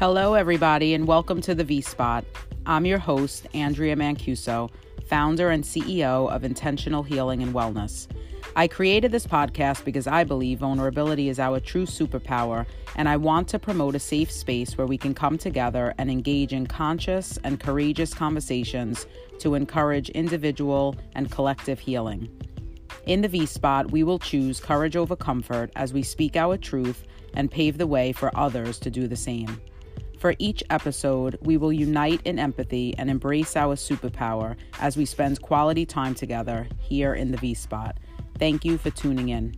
Hello, everybody, and welcome to the V Spot. I'm your host, Andrea Mancuso, founder and CEO of Intentional Healing and Wellness. I created this podcast because I believe vulnerability is our true superpower, and I want to promote a safe space where we can come together and engage in conscious and courageous conversations to encourage individual and collective healing. In the V Spot, we will choose courage over comfort as we speak our truth and pave the way for others to do the same. For each episode, we will unite in empathy and embrace our superpower as we spend quality time together here in the V Spot. Thank you for tuning in.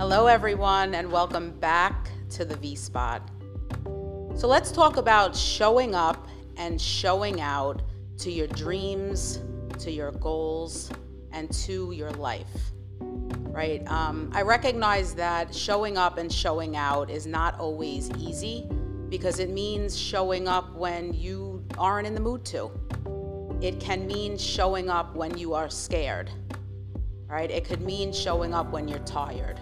Hello, everyone, and welcome back to the V Spot. So, let's talk about showing up and showing out to your dreams, to your goals, and to your life. Right? Um, I recognize that showing up and showing out is not always easy because it means showing up when you aren't in the mood to. It can mean showing up when you are scared, right? It could mean showing up when you're tired,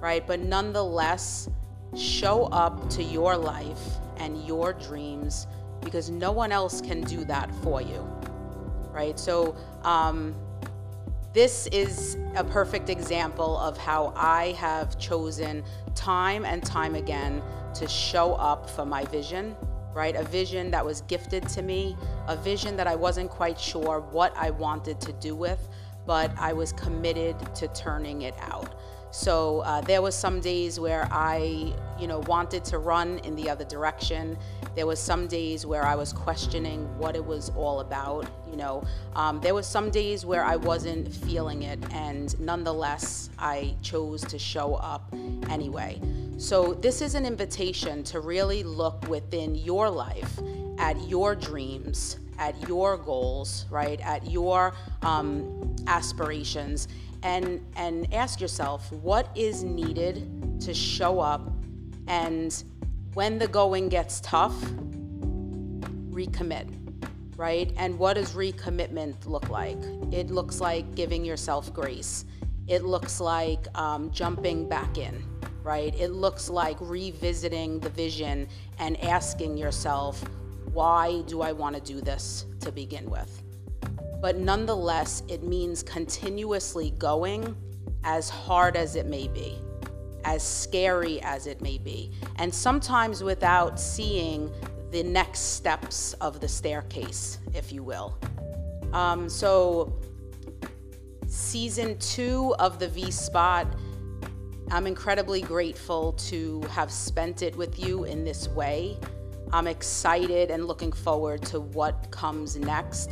right? But nonetheless, show up to your life and your dreams because no one else can do that for you, right? So, um, this is a perfect example of how I have chosen time and time again to show up for my vision, right? A vision that was gifted to me, a vision that I wasn't quite sure what I wanted to do with, but I was committed to turning it out. So uh, there was some days where I, you know, wanted to run in the other direction. There was some days where I was questioning what it was all about. You know, um, there was some days where I wasn't feeling it, and nonetheless, I chose to show up anyway. So this is an invitation to really look within your life at your dreams, at your goals, right, at your um, aspirations, and and ask yourself what is needed to show up and when the going gets tough recommit right? And what does recommitment look like? It looks like giving yourself grace. It looks like um, jumping back in right? It looks like revisiting the vision and asking yourself why do i want to do this to begin with? But nonetheless, it means continuously going as hard as it may be, as scary as it may be, and sometimes without seeing the next steps of the staircase, if you will. Um, so, season two of the V Spot, I'm incredibly grateful to have spent it with you in this way. I'm excited and looking forward to what comes next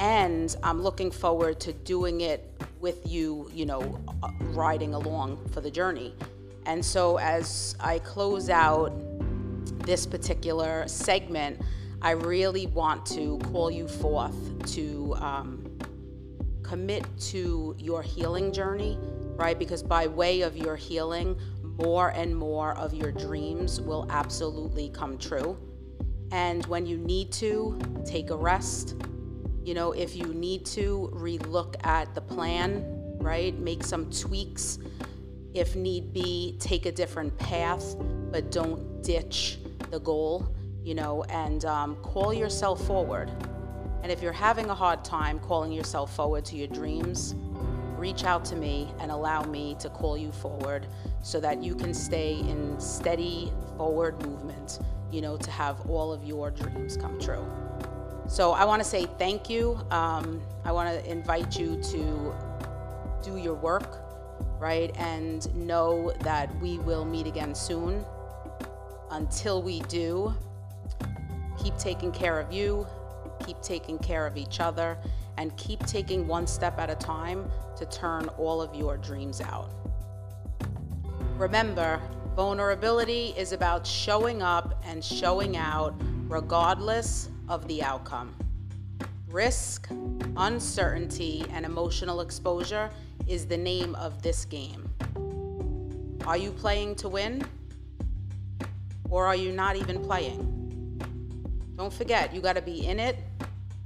and I'm looking forward to doing it with you, you know, riding along for the journey. And so as I close out this particular segment, I really want to call you forth to um, commit to your healing journey, right? Because by way of your healing, more and more of your dreams will absolutely come true. And when you need to, take a rest, you know, if you need to relook at the plan, right? Make some tweaks. If need be, take a different path, but don't ditch the goal, you know, and um, call yourself forward. And if you're having a hard time calling yourself forward to your dreams, reach out to me and allow me to call you forward so that you can stay in steady forward movement, you know, to have all of your dreams come true. So I want to say thank you. Um, I want to invite you to do your work, right? And know that we will meet again soon. Until we do, keep taking care of you, keep taking care of each other, and keep taking one step at a time to turn all of your dreams out. Remember, vulnerability is about showing up and showing out regardless of the outcome. Risk, uncertainty, and emotional exposure is the name of this game. Are you playing to win? Or are you not even playing? Don't forget, you got to be in it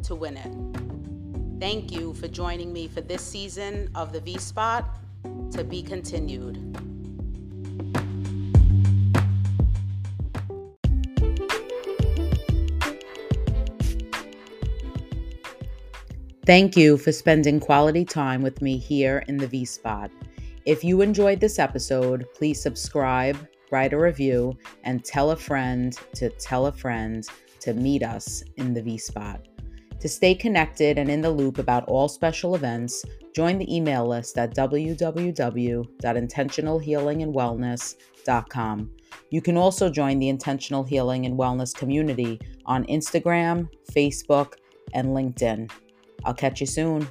to win it. Thank you for joining me for this season of the V Spot. To be continued. Thank you for spending quality time with me here in the V Spot. If you enjoyed this episode, please subscribe, write a review, and tell a friend to tell a friend to meet us in the V Spot. To stay connected and in the loop about all special events, join the email list at www.intentionalhealingandwellness.com. You can also join the Intentional Healing and Wellness community on Instagram, Facebook, and LinkedIn. I'll catch you soon.